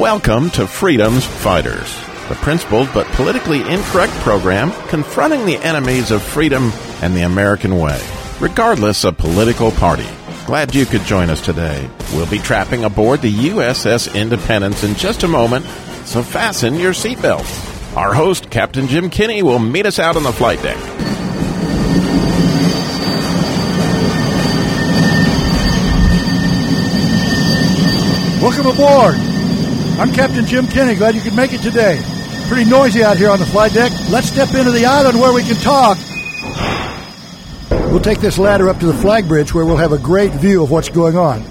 Welcome to Freedom's Fighters, the principled but politically incorrect program confronting the enemies of freedom and the American way, regardless of political party. Glad you could join us today. We'll be trapping aboard the USS Independence in just a moment, so fasten your seatbelts. Our host, Captain Jim Kinney, will meet us out on the flight deck. Welcome aboard. I'm Captain Jim Kinney. Glad you could make it today. Pretty noisy out here on the flight deck. Let's step into the island where we can talk. We'll take this ladder up to the flag bridge where we'll have a great view of what's going on.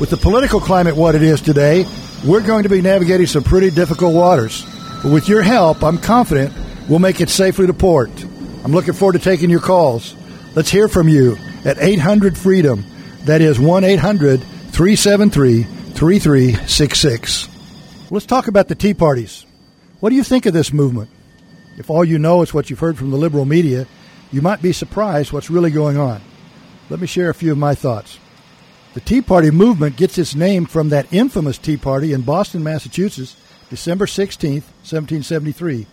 With the political climate what it is today, we're going to be navigating some pretty difficult waters. But with your help, I'm confident we'll make it safely to port. I'm looking forward to taking your calls. Let's hear from you at 800 Freedom. That is 1 800 373 3366. Let's talk about the Tea Parties. What do you think of this movement? If all you know is what you've heard from the liberal media, you might be surprised what's really going on. Let me share a few of my thoughts. The Tea Party movement gets its name from that infamous Tea Party in Boston, Massachusetts, December 16, 1773,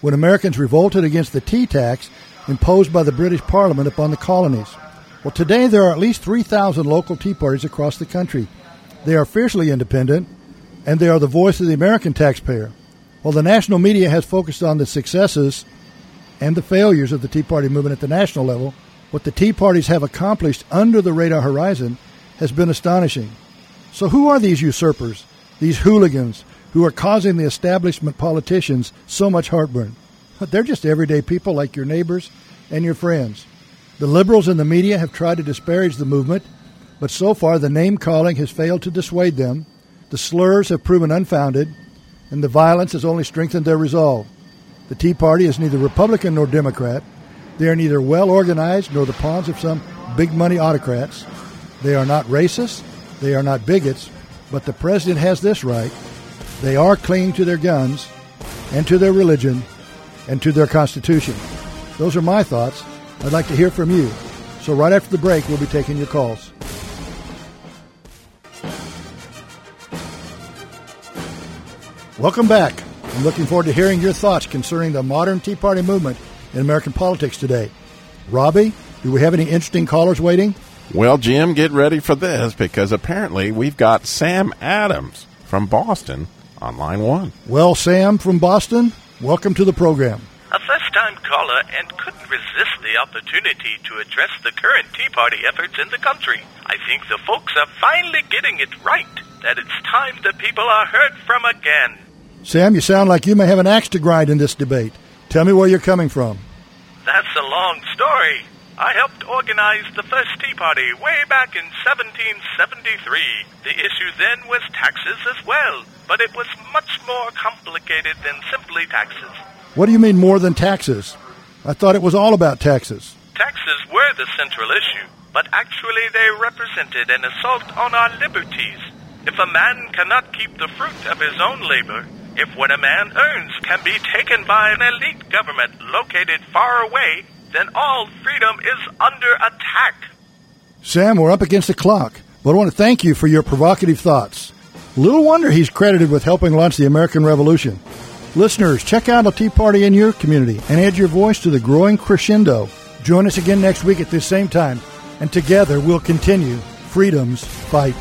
when Americans revolted against the tea tax imposed by the British Parliament upon the colonies. Well, today there are at least 3,000 local Tea Parties across the country. They are fiercely independent, and they are the voice of the American taxpayer. While the national media has focused on the successes and the failures of the Tea Party movement at the national level, what the Tea Parties have accomplished under the radar horizon has been astonishing. So, who are these usurpers, these hooligans who are causing the establishment politicians so much heartburn? They're just everyday people like your neighbors and your friends. The liberals and the media have tried to disparage the movement, but so far the name calling has failed to dissuade them. The slurs have proven unfounded, and the violence has only strengthened their resolve. The Tea Party is neither Republican nor Democrat. They are neither well organized nor the pawns of some big money autocrats. They are not racist. They are not bigots. But the president has this right. They are clinging to their guns and to their religion and to their Constitution. Those are my thoughts. I'd like to hear from you. So, right after the break, we'll be taking your calls. Welcome back. I'm looking forward to hearing your thoughts concerning the modern Tea Party movement in American politics today. Robby, do we have any interesting callers waiting? Well, Jim, get ready for this because apparently we've got Sam Adams from Boston on line one. Well, Sam from Boston, welcome to the program. A first time caller and couldn't resist the opportunity to address the current Tea Party efforts in the country. I think the folks are finally getting it right that it's time the people are heard from again. Sam, you sound like you may have an axe to grind in this debate. Tell me where you're coming from. That's a long story. I helped organize the first Tea Party way back in 1773. The issue then was taxes as well, but it was much more complicated than simply taxes. What do you mean more than taxes? I thought it was all about taxes. Taxes were the central issue, but actually they represented an assault on our liberties. If a man cannot keep the fruit of his own labor, if what a man earns can be taken by an elite government located far away, then all freedom is under attack. Sam, we're up against the clock, but I want to thank you for your provocative thoughts. Little wonder he's credited with helping launch the American Revolution. Listeners, check out a Tea Party in your community and add your voice to the growing crescendo. Join us again next week at this same time, and together we'll continue freedom's fight.